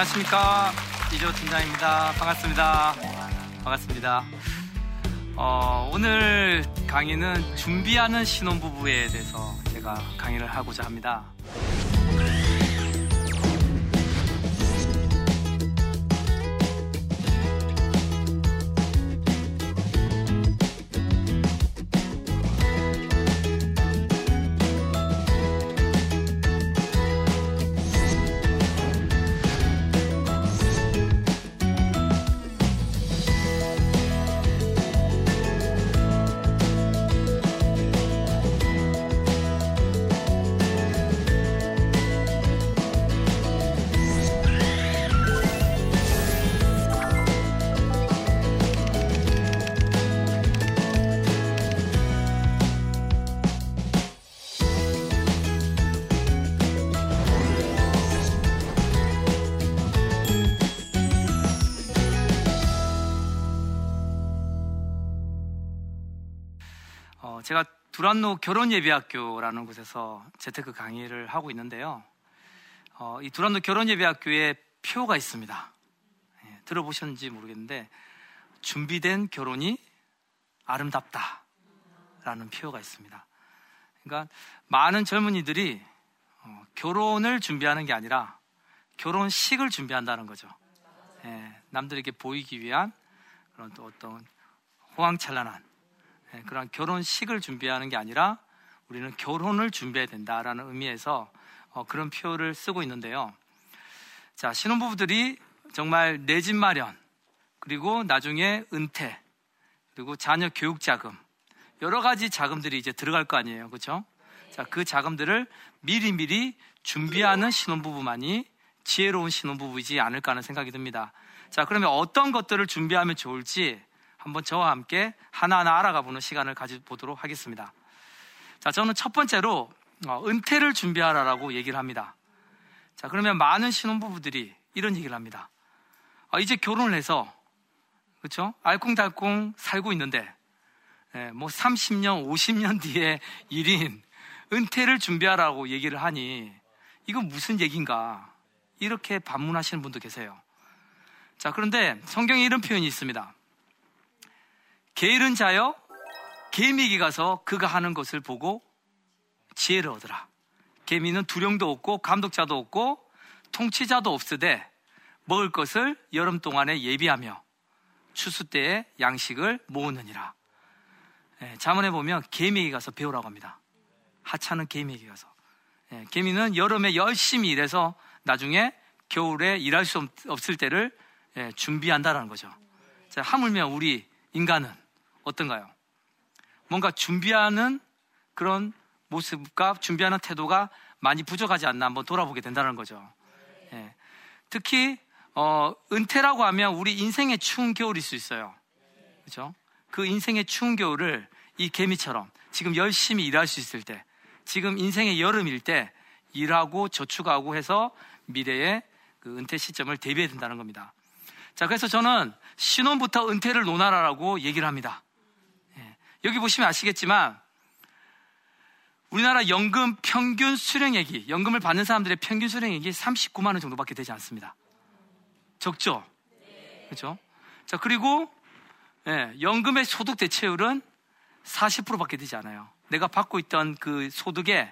네, 안녕하십니까. 이조 팀장입니다. 반갑습니다. 반갑습니다. 어, 오늘 강의는 준비하는 신혼부부에 대해서 제가 강의를 하고자 합니다. 두란노 결혼예비학교라는 곳에서 재테크 강의를 하고 있는데요. 어, 이 두란노 결혼예비학교에 표가 있습니다. 예, 들어보셨는지 모르겠는데 준비된 결혼이 아름답다 라는 표가 있습니다. 그러니까 많은 젊은이들이 어, 결혼을 준비하는 게 아니라 결혼식을 준비한다는 거죠. 예, 남들에게 보이기 위한 그런 또 어떤 호황찬란한 예, 그런 결혼식을 준비하는 게 아니라 우리는 결혼을 준비해야 된다라는 의미에서 어, 그런 표를 쓰고 있는데요. 자, 신혼부부들이 정말 내 집 마련, 그리고 나중에 은퇴, 그리고 자녀 교육 자금, 여러 가지 자금들이 이제 들어갈 거 아니에요. 그렇죠? 자, 그 자금들을 미리미리 준비하는 신혼부부만이 지혜로운 신혼부부이지 않을까 하는 생각이 듭니다. 자, 그러면 어떤 것들을 준비하면 좋을지 한번 저와 함께 하나하나 알아가 보는 시간을 가져보도록 하겠습니다. 자, 저는 첫 번째로 어, 은퇴를 준비하라라고 얘기를 합니다. 자, 그러면 많은 신혼부부들이 이런 얘기를 합니다. 아, 이제 결혼을 해서, 그렇죠? 알콩달콩 살고 있는데, 예, 뭐 30년, 50년 뒤에 일인 은퇴를 준비하라고 얘기를 하니, 이건 무슨 얘기인가? 이렇게 반문하시는 분도 계세요. 자, 그런데 성경에 이런 표현이 있습니다. 게으른 자여 개미에게 가서 그가 하는 것을 보고 지혜를 얻으라. 개미는 두령도 없고 감독자도 없고 통치자도 없으되 먹을 것을 여름 동안에 예비하며 추수 때에 양식을 모으느니라. 예, 자문에 보면 개미에게 가서 배우라고 합니다. 하찮은 개미에게 가서. 예, 개미는 여름에 열심히 일해서 나중에 겨울에 일할 수 없을 때를 예, 준비한다라는 거죠. 자, 하물며 우리 인간은 어떤가요? 뭔가 준비하는 그런 모습과 준비하는 태도가 많이 부족하지 않나 한번 돌아보게 된다는 거죠. 예. 특히 어, 은퇴라고 하면 우리 인생의 추운 겨울일 수 있어요. 그렇죠? 그 인생의 추운 겨울을 이 개미처럼 지금 열심히 일할 수 있을 때, 지금 인생의 여름일 때 일하고 저축하고 해서 미래의 그 은퇴 시점을 대비해야 된다는 겁니다. 자, 그래서 저는 신혼부터 은퇴를 논하라라고 얘기를 합니다. 예. 여기 보시면 아시겠지만 우리나라 연금 평균 수령액이 연금을 받는 사람들의 평균 수령액이 39만 원 정도밖에 되지 않습니다. 적죠? 그렇죠? 자 그리고 예, 연금의 소득 대체율은 40%밖에 되지 않아요. 내가 받고 있던 그 소득에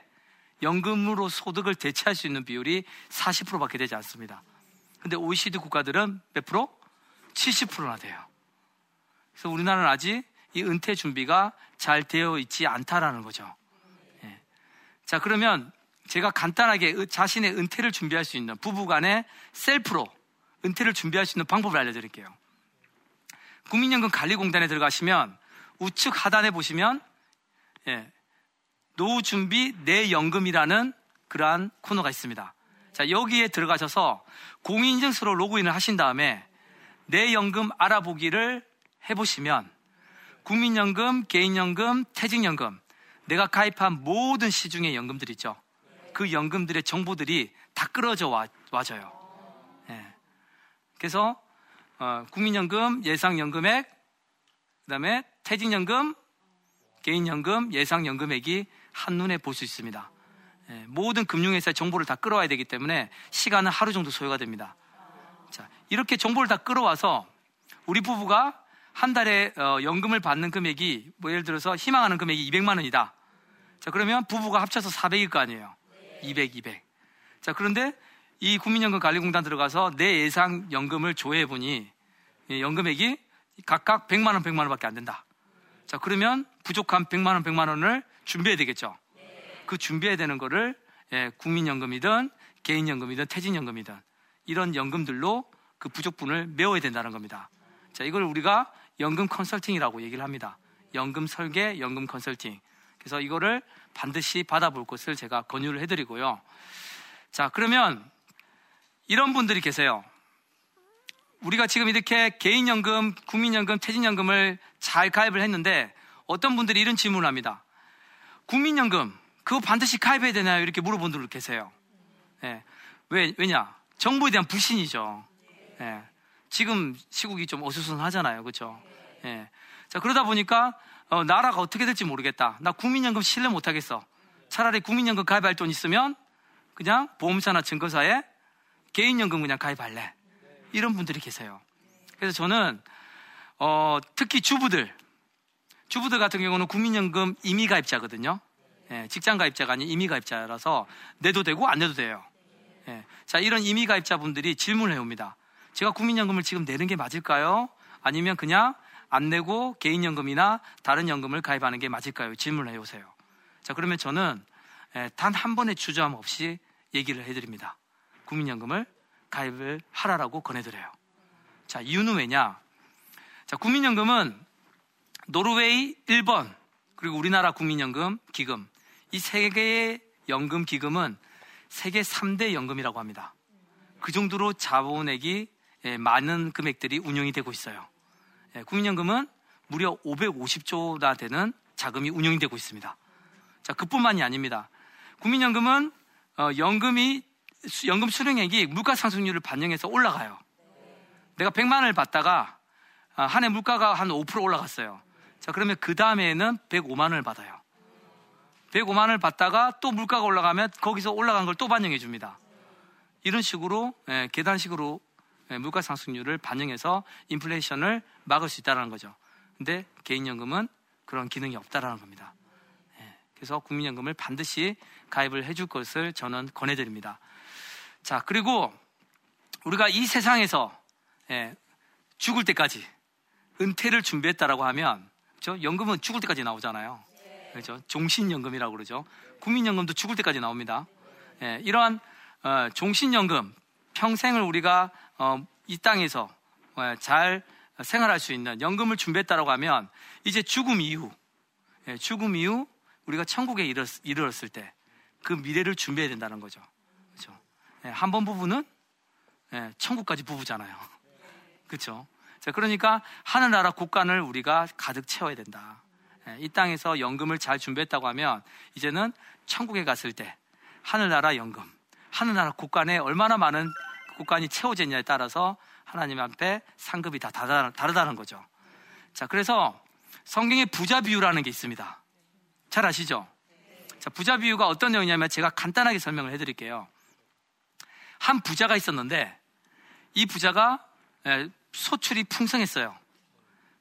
연금으로 소득을 대체할 수 있는 비율이 40%밖에 되지 않습니다. 근데 OECD 국가들은 몇 프로? 70%나 돼요. 그래서 우리나라는 아직 이 은퇴 준비가 잘 되어 있지 않다라는 거죠. 예. 자, 그러면 제가 간단하게 자신의 은퇴를 준비할 수 있는 부부 간의 셀프로 은퇴를 준비할 수 있는 방법을 알려드릴게요. 국민연금 관리공단에 들어가시면 우측 하단에 보시면 예, 노후 준비 내 연금이라는 그러한 코너가 있습니다. 자, 여기에 들어가셔서 공인인증서로 로그인을 하신 다음에 내 연금 알아보기를 해보시면 국민연금, 개인연금, 퇴직연금, 내가 가입한 모든 시중의 연금들 있죠. 그 연금들의 정보들이 다 끌어져 와, 와져요. 예. 그래서 어, 국민연금, 예상연금액, 그 다음에 퇴직연금, 개인연금, 예상연금액이 한눈에 볼 수 있습니다. 예, 모든 금융회사의 정보를 다 끌어와야 되기 때문에 시간은 하루 정도 소요가 됩니다. 이렇게 정보를 다 끌어와서 우리 부부가 한 달에 어, 연금을 받는 금액이 뭐 예를 들어서 희망하는 금액이 200만 원이다. 자 그러면 부부가 합쳐서 400일 거 아니에요. 200, 200. 자 그런데 이 국민연금 관리공단 들어가서 내 예상 연금을 조회해 보니 연금액이 각각 100만 원, 100만 원밖에 안 된다. 자 그러면 부족한 100만 원, 100만 원을 준비해야 되겠죠. 그 준비해야 되는 거를 예, 국민연금이든 개인연금이든 퇴직연금이든 이런 연금들로 그 부족분을 메워야 된다는 겁니다. 자, 이걸 우리가 연금 컨설팅이라고 얘기를 합니다. 연금 설계, 연금 컨설팅. 그래서 이거를 반드시 받아볼 것을 제가 권유를 해드리고요. 자, 그러면 이런 분들이 계세요. 우리가 지금 이렇게 개인연금, 국민연금, 퇴직연금을 잘 가입을 했는데 어떤 분들이 이런 질문을 합니다. 국민연금, 그거 반드시 가입해야 되나요? 이렇게 물어본 분들 계세요. 네. 왜, 왜냐? 정부에 대한 불신이죠. 네. 지금 시국이 좀 어수선하잖아요. 그렇죠? 예. 자, 그러다 보니까 어, 나라가 어떻게 될지 모르겠다. 나 국민연금 신뢰 못 하겠어. 차라리 국민연금 가입할 돈 있으면 그냥 보험사나 증거사에 개인연금 그냥 가입할래. 이런 분들이 계세요. 그래서 저는 어, 특히 주부들 주부들 같은 경우는 국민연금 임의 가입자거든요. 예, 직장 가입자가 아닌 임의 가입자라서 내도 되고 안 내도 돼요. 예, 자 이런 임의 가입자분들이 질문을 해옵니다. 제가 국민연금을 지금 내는 게 맞을까요? 아니면 그냥 안 내고 개인연금이나 다른 연금을 가입하는 게 맞을까요? 질문을 해오세요. 자, 그러면 저는 단 한 번의 주저함 없이 얘기를 해드립니다. 국민연금을 가입을 하라라고 권해드려요. 자, 이유는 왜냐? 자, 국민연금은 노르웨이 1번, 그리고 우리나라 국민연금 기금, 이 세 개의 연금 기금은 세계 3대 연금이라고 합니다. 그 정도로 자본액이 많은 금액들이 운영이 되고 있어요. 예, 국민연금은 무려 550조나 되는 자금이 운영이 되고 있습니다. 자, 그뿐만이 아닙니다. 국민연금은 어, 연금이 연금 수령액이 물가 상승률을 반영해서 올라가요. 내가 100만 원을 받다가 아, 한해 물가가 한 5% 올라갔어요. 자, 그러면 그 다음에는 105만 원을 받아요. 105만 원을 받다가 또 물가가 올라가면 거기서 올라간 걸 또 반영해 줍니다. 이런 식으로 예, 계단식으로 예, 물가 상승률을 반영해서 인플레이션을 막을 수 있다는 거죠. 근데 개인연금은 그런 기능이 없다라는 겁니다. 예, 그래서 국민연금을 반드시 가입을 해줄 것을 저는 권해드립니다. 자, 그리고 우리가 이 세상에서 예, 죽을 때까지 은퇴를 준비했다라고 하면 그렇죠? 연금은 죽을 때까지 나오잖아요. 그렇죠? 종신연금이라고 그러죠. 국민연금도 죽을 때까지 나옵니다. 예, 이러한 어, 종신연금 평생을 우리가 어, 이 땅에서 어, 잘 생활할 수 있는 연금을 준비했다라고 하면 이제 죽음 이후 예, 죽음 이후 우리가 천국에 이르렀, 을때 그 미래를 준비해야 된다는 거죠. 그렇죠? 예, 한번 부부는 예, 천국까지 부부잖아요. 그렇죠? 자, 그러니까 하늘나라 국간을 우리가 가득 채워야 된다. 예, 이 땅에서 연금을 잘 준비했다고 하면 이제는 천국에 갔을 때 하늘나라 연금, 하늘나라 국간에 얼마나 많은 국간이 채워졌냐에 따라서 하나님 앞에 상급이 다 다르다는 거죠. 자, 그래서 성경에 부자 비유라는 게 있습니다. 잘 아시죠? 자, 부자 비유가 어떤 내용이냐면 제가 간단하게 설명을 해드릴게요. 한 부자가 있었는데 이 부자가 소출이 풍성했어요.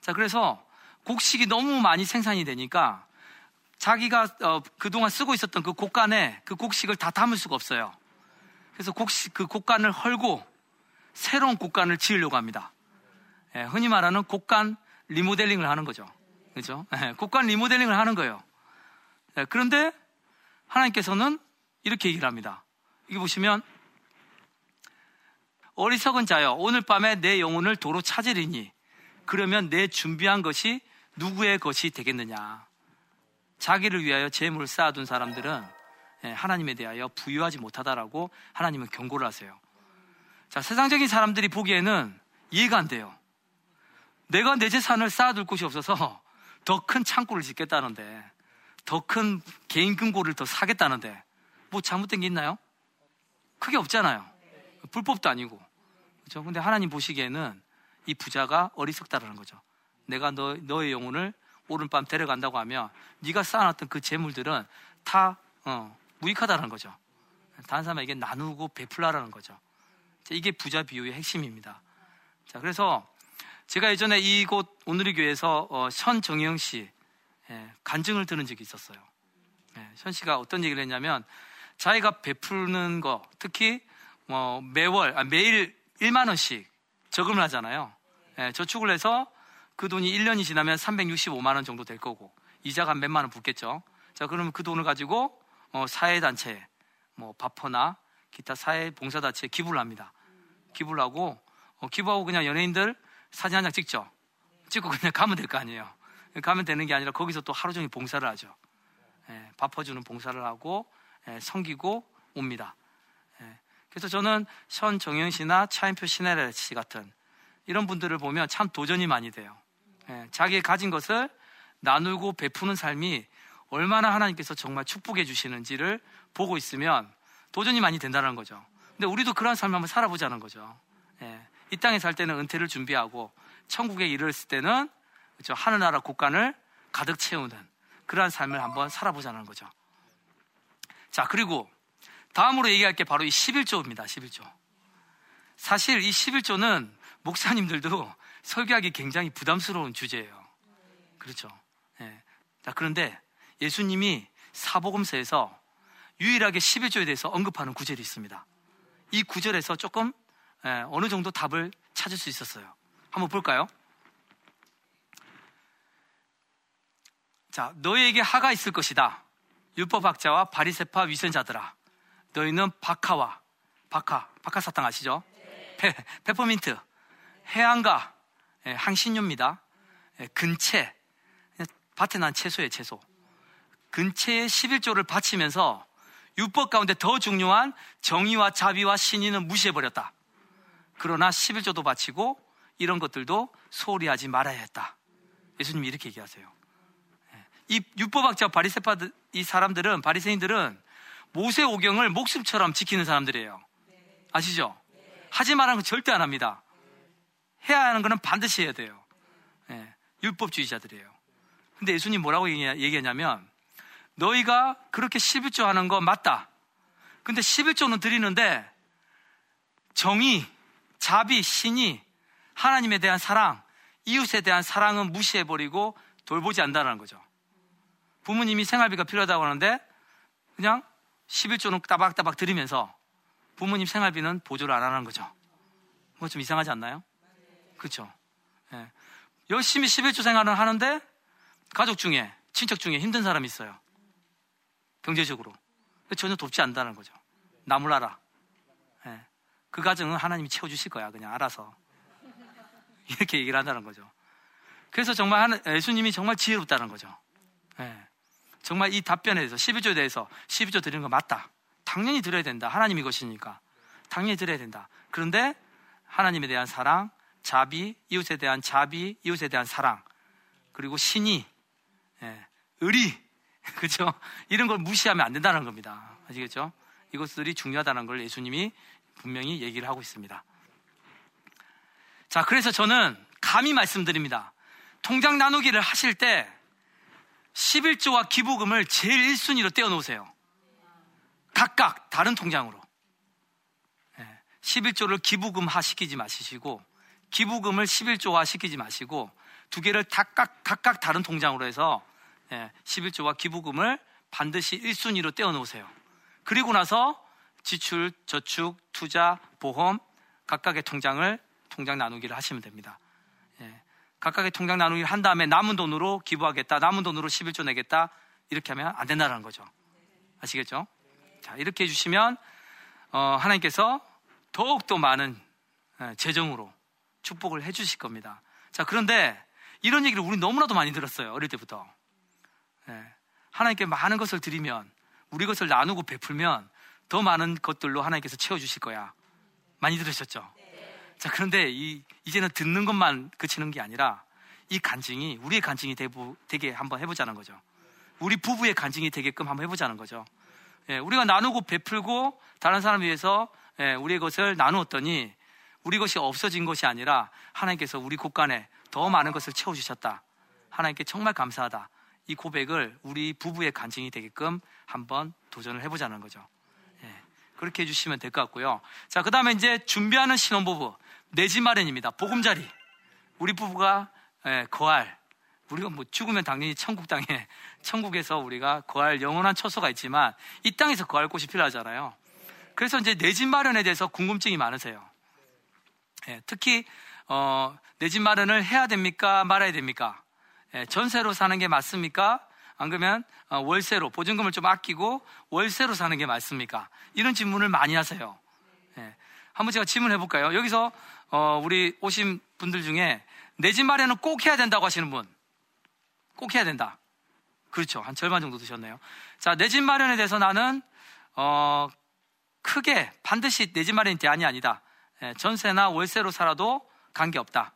자, 그래서 곡식이 너무 많이 생산이 되니까 자기가 어, 그동안 쓰고 있었던 그 곡간에 그 곡식을 다 담을 수가 없어요. 그래서 곡식, 그 곡간을 헐고 새로운 곡간을 지으려고 합니다. 예, 흔히 말하는 곡간 리모델링을 하는 거죠. 그죠? 예, 곡간 리모델링을 하는 거예요. 예, 그런데 하나님께서는 이렇게 얘기를 합니다. 이게 보시면 어리석은 자여 오늘 밤에 내 영혼을 도로 찾으리니 그러면 내 준비한 것이 누구의 것이 되겠느냐. 자기를 위하여 재물을 쌓아둔 사람들은 예, 하나님에 대하여 부유하지 못하다라고 하나님은 경고를 하세요. 자, 세상적인 사람들이 보기에는 이해가 안 돼요. 내가 내 재산을 쌓아둘 곳이 없어서 더 큰 창고를 짓겠다는데, 더 큰 개인 금고를 더 사겠다는데, 뭐 잘못된 게 있나요? 크게 없잖아요. 불법도 아니고. 그죠? 근데 하나님 보시기에는 이 부자가 어리석다라는 거죠. 내가 너, 너의 영혼을 오른밤 데려간다고 하면 네가 쌓아놨던 그 재물들은 다 어, 무익하다는 거죠. 다른 사람에게 나누고 베풀라라는 거죠. 이게 부자 비유의 핵심입니다. 자, 그래서 제가 예전에 이곳 오늘의 교회에서 어, 현정영 씨 예, 간증을 들은 적이 있었어요. 예, 현 씨가 어떤 얘기를 했냐면 자기가 베푸는 거 특히 뭐 매월 아, 매일 1만 원씩 저금을 하잖아요. 예, 저축을 해서 그 돈이 1년이 지나면 365만 원 정도 될 거고 이자가 몇만 원 붙겠죠. 자, 그러면 그 돈을 가지고 어, 사회단체, 뭐 바퍼나 기타 사회 봉사단체에 기부를 합니다. 기부를 하고 어, 기부하고 그냥 연예인들 사진 한 장 찍죠. 찍고 그냥 가면 될 거 아니에요. 가면 되는 게 아니라 거기서 또 하루 종일 봉사를 하죠. 예, 밥퍼주는 봉사를 하고 예, 섬기고 옵니다. 예, 그래서 저는 현정영 씨나 차인표 신혜래 씨 같은 이런 분들을 보면 참 도전이 많이 돼요. 예, 자기의 가진 것을 나누고 베푸는 삶이 얼마나 하나님께서 정말 축복해 주시는지를 보고 있으면 도전이 많이 된다는 거죠. 근데 우리도 그런 삶을 한번 살아보자는 거죠. 예, 이 땅에 살 때는 은퇴를 준비하고 천국에 이르렀을 때는 그렇죠? 하늘나라 국간을 가득 채우는 그러한 삶을 한번 살아보자는 거죠. 자, 그리고 다음으로 얘기할 게 바로 이 11조입니다. 11조. 사실 이 11조는 목사님들도 설교하기 굉장히 부담스러운 주제예요. 그렇죠. 예. 자, 그런데 예수님이 사복음서에서 유일하게 11조에 대해서 언급하는 구절이 있습니다. 이 구절에서 조금 예, 어느 정도 답을 찾을 수 있었어요. 한번 볼까요? 자, 너희에게 하가 있을 것이다. 율법학자와 바리세파 위선자들아. 너희는 박하와 박하, 박하 사탕 아시죠? 페, 페퍼민트, 해안가, 예, 항신료입니다. 예, 근채, 밭에 난 채소예요, 채소. 근채의 11조를 바치면서 율법 가운데 더 중요한 정의와 자비와 신의는 무시해버렸다. 그러나 11조도 바치고 이런 것들도 소홀히 하지 말아야 했다. 예수님이 이렇게 얘기하세요. 예. 이 율법학자 바리세파 이 사람들은 바리새인들은 모세 오경을 목숨처럼 지키는 사람들이에요. 아시죠? 하지 말라는 건 절대 안 합니다. 해야 하는 거는 반드시 해야 돼요. 예, 율법주의자들이에요. 근데 예수님 뭐라고 얘기하냐면 너희가 그렇게 11조 하는 거 맞다. 근데 11조는 드리는데 정의, 자비, 신이 하나님에 대한 사랑, 이웃에 대한 사랑은 무시해버리고 돌보지 않는다는 거죠. 부모님이 생활비가 필요하다고 하는데 그냥 11조는 따박따박 드리면서 부모님 생활비는 보조를 안 하는 거죠. 뭐 좀 이상하지 않나요? 그렇죠. 예. 열심히 11조 생활을 하는데 가족 중에 친척 중에 힘든 사람이 있어요. 경제적으로 전혀 돕지 않는다는 거죠. 나물라라. 예. 그 가정은 하나님이 채워주실 거야. 그냥 알아서. 이렇게 얘기를 한다는 거죠. 그래서 정말 예수님이 정말 지혜롭다는 거죠. 예. 정말 이 답변에 대해서 12조에 대해서 12조 드리는 거 맞다. 당연히 드려야 된다. 하나님 이 것이니까. 당연히 드려야 된다. 그런데 하나님에 대한 사랑, 자비, 이웃에 대한 자비, 이웃에 대한 사랑, 그리고 신이, 예, 의리, 그죠? 이런 걸 무시하면 안 된다는 겁니다. 아시겠죠? 이것들이 중요하다는 걸 예수님이 분명히 얘기를 하고 있습니다. 자, 그래서 저는 감히 말씀드립니다. 통장 나누기를 하실 때 11조와 기부금을 제일 1순위로 떼어놓으세요. 각각 다른 통장으로. 11조를 기부금 화 시키지 마시고 기부금을 11조화 시키지 마시고 두 개를 각각, 각각 다른 통장으로 해서 11조와 기부금을 반드시 1순위로 떼어놓으세요. 그리고 나서 지출, 저축, 투자, 보험 각각의 통장을 통장 나누기를 하시면 됩니다. 예. 각각의 통장 나누기를 한 다음에 남은 돈으로 기부하겠다, 남은 돈으로 11조 내겠다 이렇게 하면 안 된다는 거죠. 아시겠죠? 자 이렇게 해주시면 어, 하나님께서 더욱 더 많은 예, 재정으로 축복을 해주실 겁니다. 자 그런데 이런 얘기를 우리 너무나도 많이 들었어요 어릴 때부터. 예. 하나님께 많은 것을 드리면 우리 것을 나누고 베풀면 더 많은 것들로 하나님께서 채워주실 거야. 많이 들으셨죠? 자, 그런데 이, 이제는 듣는 것만 그치는 게 아니라 이 간증이 우리의 간증이 되고, 되게 한번 해보자는 거죠. 우리 부부의 간증이 되게끔 한번 해보자는 거죠. 예, 우리가 나누고 베풀고 다른 사람 위해서 예, 우리의 것을 나누었더니 우리 것이 없어진 것이 아니라 하나님께서 우리 곳간에 더 많은 것을 채워주셨다. 하나님께 정말 감사하다. 이 고백을 우리 부부의 간증이 되게끔 한번 도전을 해보자는 거죠. 예, 그렇게 해주시면 될 것 같고요. 자, 그 다음에 이제 준비하는 신혼부부. 내 집 마련입니다. 보금자리. 우리 부부가 예, 거할. 우리가 뭐 죽으면 당연히 천국 땅에 천국에서 우리가 거할 영원한 처소가 있지만 이 땅에서 거할 곳이 필요하잖아요. 그래서 이제 내 집 마련에 대해서 궁금증이 많으세요. 예, 특히 어, 내 집 마련을 해야 됩니까 말아야 됩니까? 예, 전세로 사는 게 맞습니까? 안 그러면 어, 월세로 보증금을 좀 아끼고 월세로 사는 게 맞습니까? 이런 질문을 많이 하세요. 예, 한번 제가 질문해 볼까요? 여기서 어, 우리 오신 분들 중에 내 집 마련은 꼭 해야 된다고 하시는 분, 꼭 해야 된다. 그렇죠. 한 절반 정도 드셨네요. 자, 내 집 마련에 대해서 나는 어, 크게 반드시 내 집 마련이 대안이 아니다. 예, 전세나 월세로 살아도 관계없다.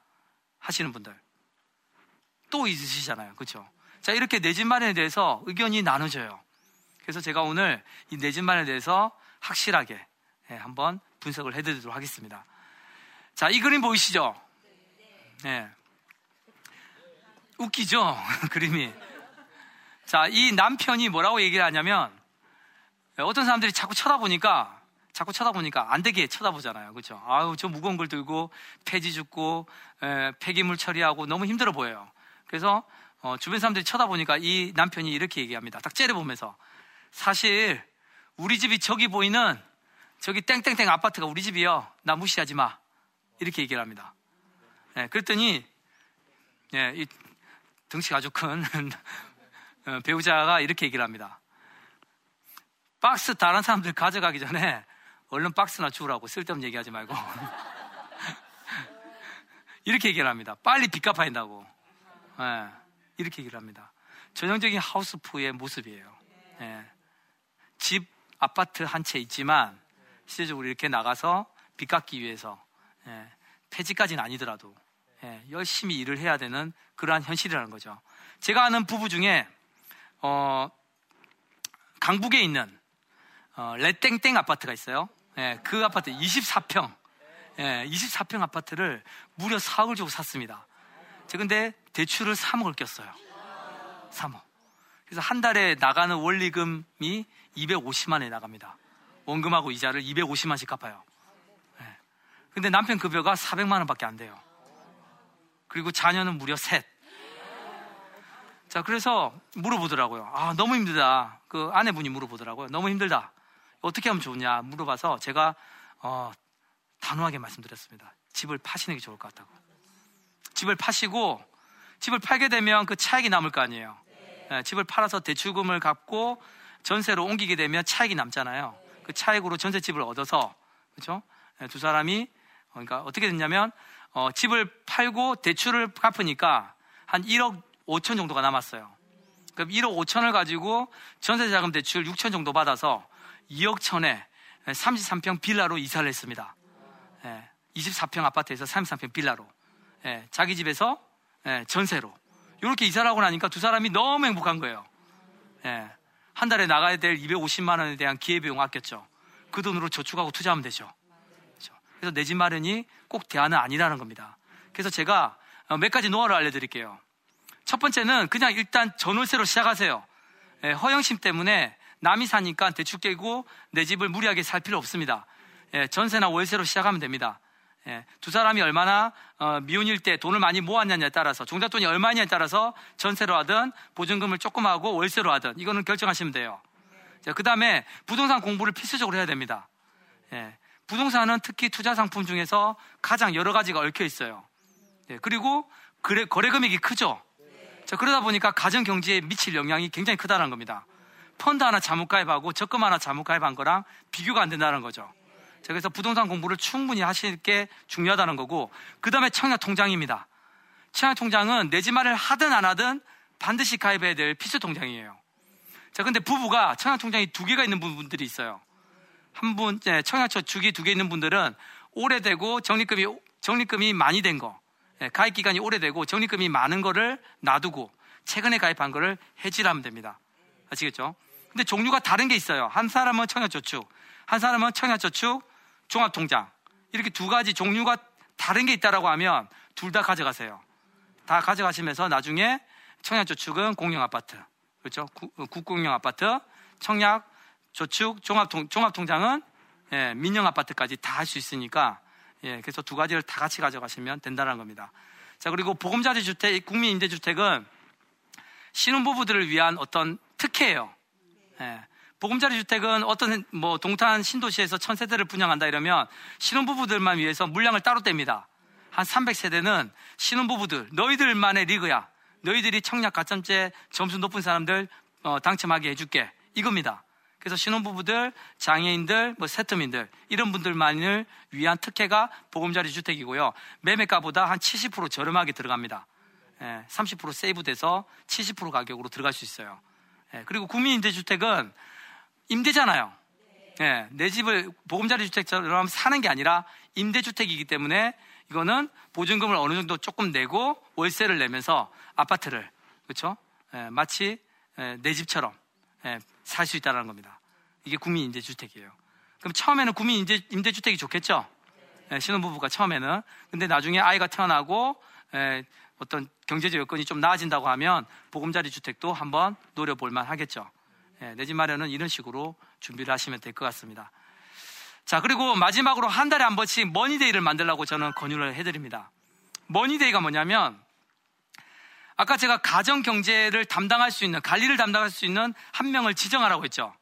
하시는 분들. 또 있으시잖아요. 그렇죠? 자, 이렇게 내 집 마련에 대해서 의견이 나눠져요. 그래서 제가 오늘 이 내 집 마련에 대해서 확실하게 예, 한번 분석을 해드리도록 하겠습니다. 자, 이 그림 보이시죠? 네. 웃기죠? 그림이. 자, 이 남편이 뭐라고 얘기를 하냐면, 어떤 사람들이 자꾸 쳐다보니까, 자꾸 쳐다보니까 안 되게 쳐다보잖아요. 그죠? 아유, 저 무거운 걸 들고 폐지 줍고, 에, 폐기물 처리하고 너무 힘들어 보여요. 그래서, 어, 주변 사람들이 쳐다보니까 이 남편이 이렇게 얘기합니다. 딱 째려보면서. 사실, 우리 집이 저기 보이는 저기 땡땡땡 아파트가 우리 집이요. 나 무시하지 마. 이렇게 얘기를 합니다. 네, 그랬더니, 예, 이 덩치가 아주 큰 어, 배우자가 이렇게 얘기를 합니다. 박스 다른 사람들 가져가기 전에 얼른 박스나 주우라고 쓸데없는 얘기하지 말고. 이렇게 얘기를 합니다. 빨리 빚 갚아야 된다고. 네, 이렇게 얘기를 합니다. 전형적인 하우스푸의 모습이에요. 네. 집, 아파트 한 채 있지만 실제적으로 이렇게 나가서 빚 갚기 위해서 예, 폐지까지는 아니더라도 예, 열심히 일을 해야 되는 그러한 현실이라는 거죠. 제가 아는 부부 중에 어, 강북에 있는 어, 레땡땡 아파트가 있어요. 예, 그 아파트 24평, 예, 24평 아파트를 무려 4억을 주고 샀습니다. 제 근데 대출을 3억을 꼈어요. 3억. 그래서 한 달에 나가는 원리금이 250만 원이 나갑니다. 원금하고 이자를 250만씩 갚아요. 예. 근데 남편 급여가 400만 원밖에 안 돼요. 그리고 자녀는 무려 셋. 자, 그래서 물어보더라고요. 아, 너무 힘들다. 그 아내분이 물어보더라고요. 너무 힘들다. 어떻게 하면 좋냐 물어봐서 제가 어, 단호하게 말씀드렸습니다. 집을 파시는 게 좋을 것 같다고. 집을 파시고 집을 팔게 되면 그 차익이 남을 거 아니에요. 네, 집을 팔아서 대출금을 갚고 전세로 옮기게 되면 차익이 남잖아요. 그 차익으로 전세집을 얻어서 그렇죠? 네, 두 사람이 그러니까 어떻게 됐냐면 어, 집을 팔고 대출을 갚으니까 한 1억 5천 정도가 남았어요. 그럼 1억 5천을 가지고 전세자금 대출 6천 정도 받아서 2억 천에 33평 빌라로 이사를 했습니다. 예, 24평 아파트에서 33평 빌라로. 예, 자기 집에서 예, 전세로. 이렇게 이사를 하고 나니까 두 사람이 너무 행복한 거예요. 예, 한 달에 나가야 될 250만 원에 대한 기회비용 아꼈죠. 그 돈으로 저축하고 투자하면 되죠. 그렇죠? 그래서 내 집 마련이 꼭 대안은 아니라는 겁니다. 그래서 제가 어, 몇 가지 노하우를 알려드릴게요. 첫 번째는 그냥 일단 전월세로 시작하세요. 예, 허영심 때문에 남이 사니까 대출 깨고 내 집을 무리하게 살 필요 없습니다. 예, 전세나 월세로 시작하면 됩니다. 예, 두 사람이 얼마나 어, 미혼일 때 돈을 많이 모았냐에 따라서 종잣돈이 얼마냐에 따라서 전세로 하든 보증금을 조금 하고 월세로 하든 이거는 결정하시면 돼요. 그 다음에 부동산 공부를 필수적으로 해야 됩니다. 예, 부동산은 특히 투자 상품 중에서 가장 여러 가지가 얽혀 있어요. 예, 그리고 거래, 거래 금액이 크죠. 자, 그러다 보니까 가정 경제에 미칠 영향이 굉장히 크다는 겁니다. 펀드 하나 잘못 가입하고 적금 하나 잘못 가입한 거랑 비교가 안 된다는 거죠. 그래서 부동산 공부를 충분히 하실 게 중요하다는 거고, 그 다음에 청약 통장입니다. 청약 통장은 내 집 마련을 하든 안 하든 반드시 가입해야 될 필수 통장이에요. 자, 근데 부부가 청약 통장이 두 개가 있는 분들이 있어요. 한 분, 네, 청약처 주기 두 개 있는 분들은 오래되고 적립금이, 적립금이 많이 된 거, 네, 가입 기간이 오래되고 적립금이 많은 거를 놔두고 최근에 가입한 거를 해지하면 됩니다. 아시겠죠? 근데 종류가 다른 게 있어요. 한 사람은 청약저축, 한 사람은 청약저축, 종합통장. 이렇게 두 가지 종류가 다른 게 있다라고 하면 둘 다 가져가세요. 다 가져가시면서 나중에 청약저축은 공영아파트, 그렇죠? 어, 국공영 아파트, 청약저축, 종합통, 종합통장은 예, 민영아파트까지 다 할 수 있으니까 예, 그래서 두 가지를 다 같이 가져가시면 된다는 겁니다. 자, 그리고 보금자리 주택, 국민 임대주택은 신혼부부들을 위한 어떤 특혜예요. 예. 보금자리 주택은 어떤 뭐 동탄 신도시에서 천 세대를 분양한다 이러면 신혼부부들만 위해서 물량을 따로 뗍니다. 한 300세대는 신혼부부들, 너희들만의 리그야. 너희들이 청약 가점제 점수 높은 사람들 어, 당첨하게 해줄게. 이겁니다. 그래서 신혼부부들, 장애인들, 뭐 세트민들 이런 분들만을 위한 특혜가 보금자리 주택이고요. 매매가보다 한 70% 저렴하게 들어갑니다. 예, 30% 세이브돼서 70% 가격으로 들어갈 수 있어요. 예, 그리고 국민임대주택은 임대잖아요. 예, 내 집을 보금자리 주택처럼 사는 게 아니라 임대주택이기 때문에 이거는 보증금을 어느 정도 조금 내고 월세를 내면서 아파트를 그렇죠? 예, 마치 예, 내 집처럼 예, 살수 있다는 겁니다. 이게 국민 임대주택이에요. 그럼 처음에는 국민 임대, 임대주택이 좋겠죠? 예, 신혼부부가 처음에는. 근데 나중에 아이가 태어나고 예, 어떤 경제적 여건이 좀 나아진다고 하면 보금자리 주택도 한번 노려볼 만 하겠죠. 예, 내 집 마련은 이런 식으로 준비를 하시면 될 것 같습니다. 자, 그리고 마지막으로 한 달에 한 번씩 money day를 만들라고 저는 권유를 해드립니다. money day가 뭐냐면 아까 제가 가정 경제를 담당할 수 있는 관리를 담당할 수 있는 한 명을 지정하라고 했죠.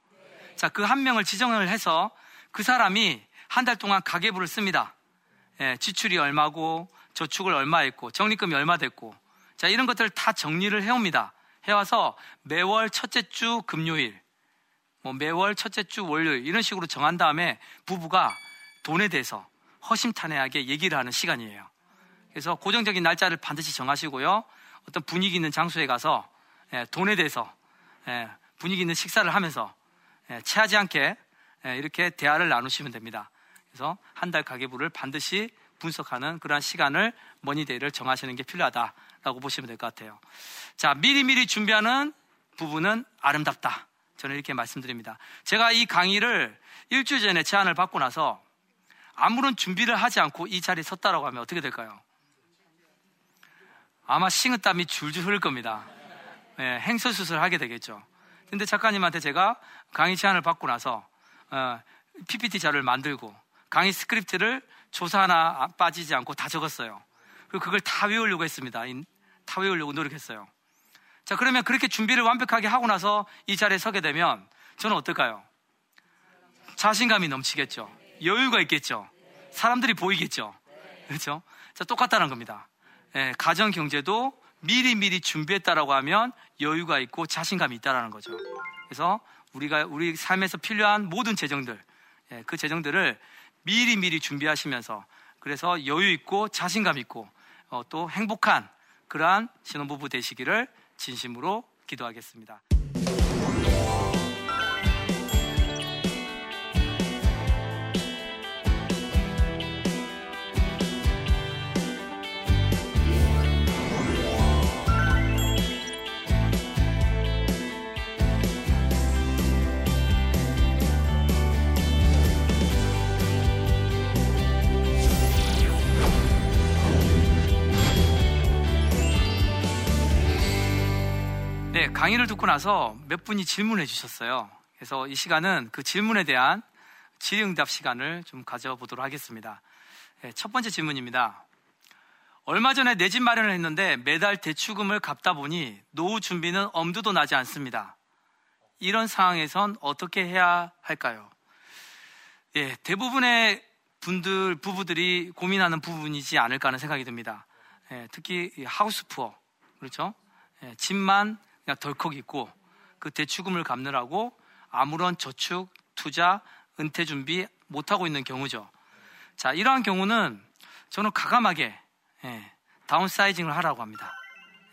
자, 그 한 명을 지정을 해서 그 사람이 한 달 동안 가계부를 씁니다. 예, 지출이 얼마고 저축을 얼마 했고 적립금이 얼마 됐고 자 이런 것들을 다 정리를 해옵니다. 해와서 매월 첫째 주 금요일, 뭐 매월 첫째 주 월요일 이런 식으로 정한 다음에 부부가 돈에 대해서 허심탄회하게 얘기를 하는 시간이에요. 그래서 고정적인 날짜를 반드시 정하시고요. 어떤 분위기 있는 장소에 가서 예, 돈에 대해서 예, 분위기 있는 식사를 하면서 예, 체하지 않게 이렇게 대화를 나누시면 됩니다. 그래서 한 달 가계부를 반드시 분석하는 그러한 시간을 머니데이를 정하시는 게 필요하다라고 보시면 될 것 같아요. 자, 미리미리 준비하는 부분은 아름답다. 저는 이렇게 말씀드립니다. 제가 이 강의를 일주일 전에 제안을 받고 나서 아무런 준비를 하지 않고 이 자리에 섰다라고 하면 어떻게 될까요? 아마 식은땀이 줄줄 흐를 겁니다. 네, 행설수술을 하게 되겠죠. 근데 작가님한테 제가 강의 제안을 받고 나서 어, PPT 자료를 만들고 강의 스크립트를 조사 하나 빠지지 않고 다 적었어요. 그리고 그걸 다 외우려고 했습니다. 다 외우려고 노력했어요. 자, 그러면 그렇게 준비를 완벽하게 하고 나서 이 자리에 서게 되면 저는 어떨까요? 자신감이 넘치겠죠. 여유가 있겠죠. 사람들이 보이겠죠. 그렇죠? 자, 똑같다는 겁니다. 예, 가정 경제도 미리 미리 준비했다라고 하면 여유가 있고 자신감이 있다라는 거죠. 그래서 우리가 우리 삶에서 필요한 모든 재정들, 예, 그 재정들을 미리 미리 준비하시면서 그래서 여유 있고 자신감 있고 어, 또 행복한 그러한 신혼부부 되시기를 진심으로 기도하겠습니다. 강의를 듣고 나서 몇 분이 질문해 주셨어요. 그래서 이 시간은 그 질문에 대한 질의응답 시간을 좀 가져보도록 하겠습니다. 네, 첫 번째 질문입니다. 얼마 전에 내 집 마련을 했는데 매달 대출금을 갚다 보니 노후 준비는 엄두도 나지 않습니다. 이런 상황에선 어떻게 해야 할까요? 예, 대부분의 분들, 부부들이 고민하는 부분이지 않을까 하는 생각이 듭니다. 예, 특히 하우스 푸어, 그렇죠? 예, 집만 그냥 덜컥 있고 그 대출금을 갚느라고 아무런 저축, 투자, 은퇴 준비 못하고 있는 경우죠. 자, 이러한 경우는 저는 가감하게 예, 다운사이징을 하라고 합니다.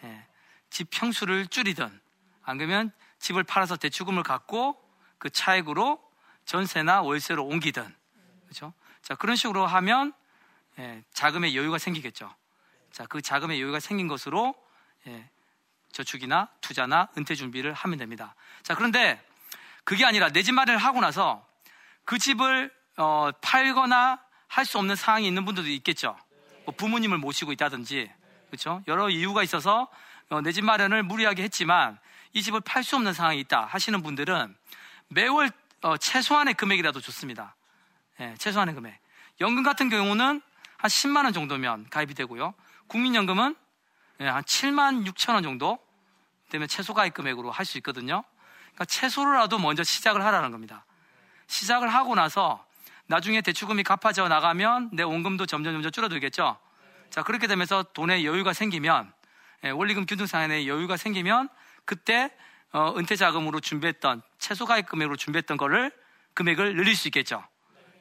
예, 집 평수를 줄이든 안 그러면 집을 팔아서 대출금을 갖고 그 차액으로 전세나 월세로 옮기든 그렇죠? 자 그런 식으로 하면 예, 자금의 여유가 생기겠죠. 자 그 자금의 여유가 생긴 것으로 예, 저축이나 투자나 은퇴 준비를 하면 됩니다. 자, 그런데 그게 아니라 내 집 마련을 하고 나서 그 집을 어, 팔거나 할 수 없는 상황이 있는 분들도 있겠죠. 뭐 부모님을 모시고 있다든지, 그렇죠? 여러 이유가 있어서 어, 내 집 마련을 무리하게 했지만 이 집을 팔 수 없는 상황이 있다 하시는 분들은 매월 어, 최소한의 금액이라도 좋습니다. 예, 최소한의 금액. 연금 같은 경우는 한 10만 원 정도면 가입이 되고요. 국민연금은 예, 한 7만 6천 원 정도 되면 최소 가입 금액으로 할 수 있거든요. 그러니까 최소로라도 먼저 시작을 하라는 겁니다. 시작을 하고 나서 나중에 대출금이 갚아져 나가면 내 원금도 점점 점점 줄어들겠죠. 자 그렇게 되면서 돈에 여유가 생기면 예, 원리금 균등상한에 여유가 생기면 그때 어, 은퇴 자금으로 준비했던 최소 가입 금액으로 준비했던 거를 금액을 늘릴 수 있겠죠.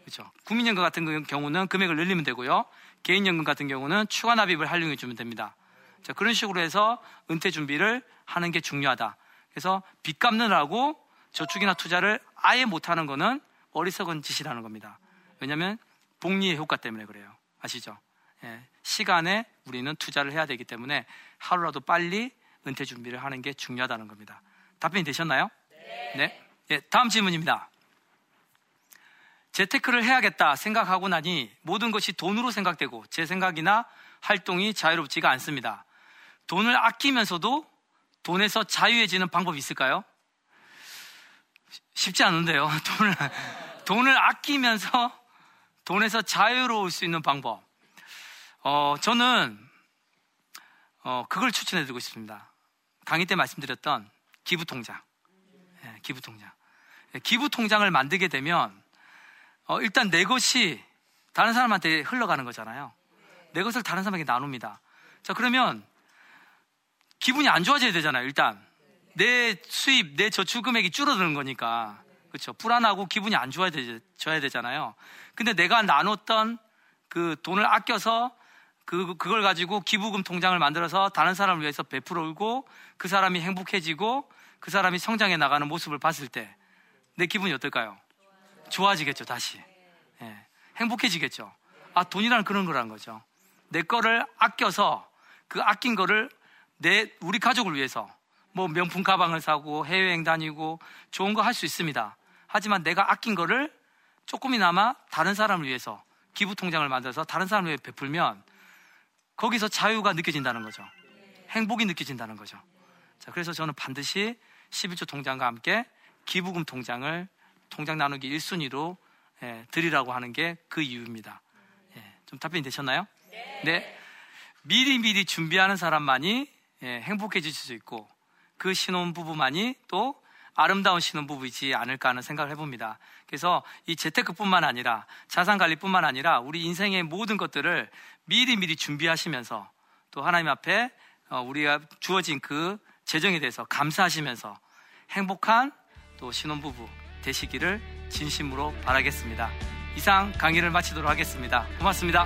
그렇죠. 국민연금 같은 경우는 금액을 늘리면 되고요. 개인연금 같은 경우는 추가 납입을 활용해 주면 됩니다. 자, 그런 식으로 해서 은퇴 준비를 하는 게 중요하다. 그래서 빚 갚느라고 저축이나 투자를 아예 못하는 거는 어리석은 짓이라는 겁니다. 왜냐하면 복리의 효과 때문에 그래요. 아시죠? 예, 시간에 우리는 투자를 해야 되기 때문에 하루라도 빨리 은퇴 준비를 하는 게 중요하다는 겁니다. 답변이 되셨나요? 네. 네. 예, 다음 질문입니다. 재테크를 해야겠다 생각하고 나니 모든 것이 돈으로 생각되고 제 생각이나 활동이 자유롭지가 않습니다. 돈을 아끼면서도 돈에서 자유해지는 방법이 있을까요? 쉽지 않은데요. 돈을, 돈을 아끼면서 돈에서 자유로울 수 있는 방법. 어, 저는, 어, 그걸 추천해 드리고 싶습니다. 강의 때 말씀드렸던 기부통장. 네, 기부통장. 네, 기부통장을 만들게 되면, 어, 일단 내 것이 다른 사람한테 흘러가는 거잖아요. 내 것을 다른 사람에게 나눕니다. 자, 그러면 기분이 안 좋아져야 되잖아요, 일단. 내 수입, 내 저축 금액이 줄어드는 거니까. 그렇죠. 불안하고 기분이 안 좋아져야 되잖아요. 근데 내가 나눴던 그 돈을 아껴서 그, 그걸 가지고 기부금 통장을 만들어서 다른 사람을 위해서 베풀어오고 그 사람이 행복해지고 그 사람이 성장해 나가는 모습을 봤을 때 내 기분이 어떨까요? 좋아지겠죠, 다시. 예, 행복해지겠죠. 아, 돈이란 그런 거라는 거죠. 내 거를 아껴서 그 아낀 거를 내, 우리 가족을 위해서 뭐 명품 가방을 사고 해외여행 다니고 좋은 거 할 수 있습니다. 하지만 내가 아낀 거를 조금이나마 다른 사람을 위해서 기부 통장을 만들어서 다른 사람을 위해 베풀면 거기서 자유가 느껴진다는 거죠. 행복이 느껴진다는 거죠. 자, 그래서 저는 반드시 11조 통장과 함께 기부금 통장을 통장 나누기 1순위로 예, 드리라고 하는 게 그 이유입니다. 예, 좀 답변이 되셨나요? 네. 네. 미리 미리 준비하는 사람만이 예, 행복해질 수 있고 그 신혼부부만이 또 아름다운 신혼부부이지 않을까 하는 생각을 해봅니다. 그래서 이 재테크뿐만 아니라 자산관리뿐만 아니라 우리 인생의 모든 것들을 미리 미리 준비하시면서 또 하나님 앞에 어, 우리가 주어진 그 재정에 대해서 감사하시면서 행복한 또 신혼부부 되시기를 진심으로 바라겠습니다. 이상 강의를 마치도록 하겠습니다. 고맙습니다.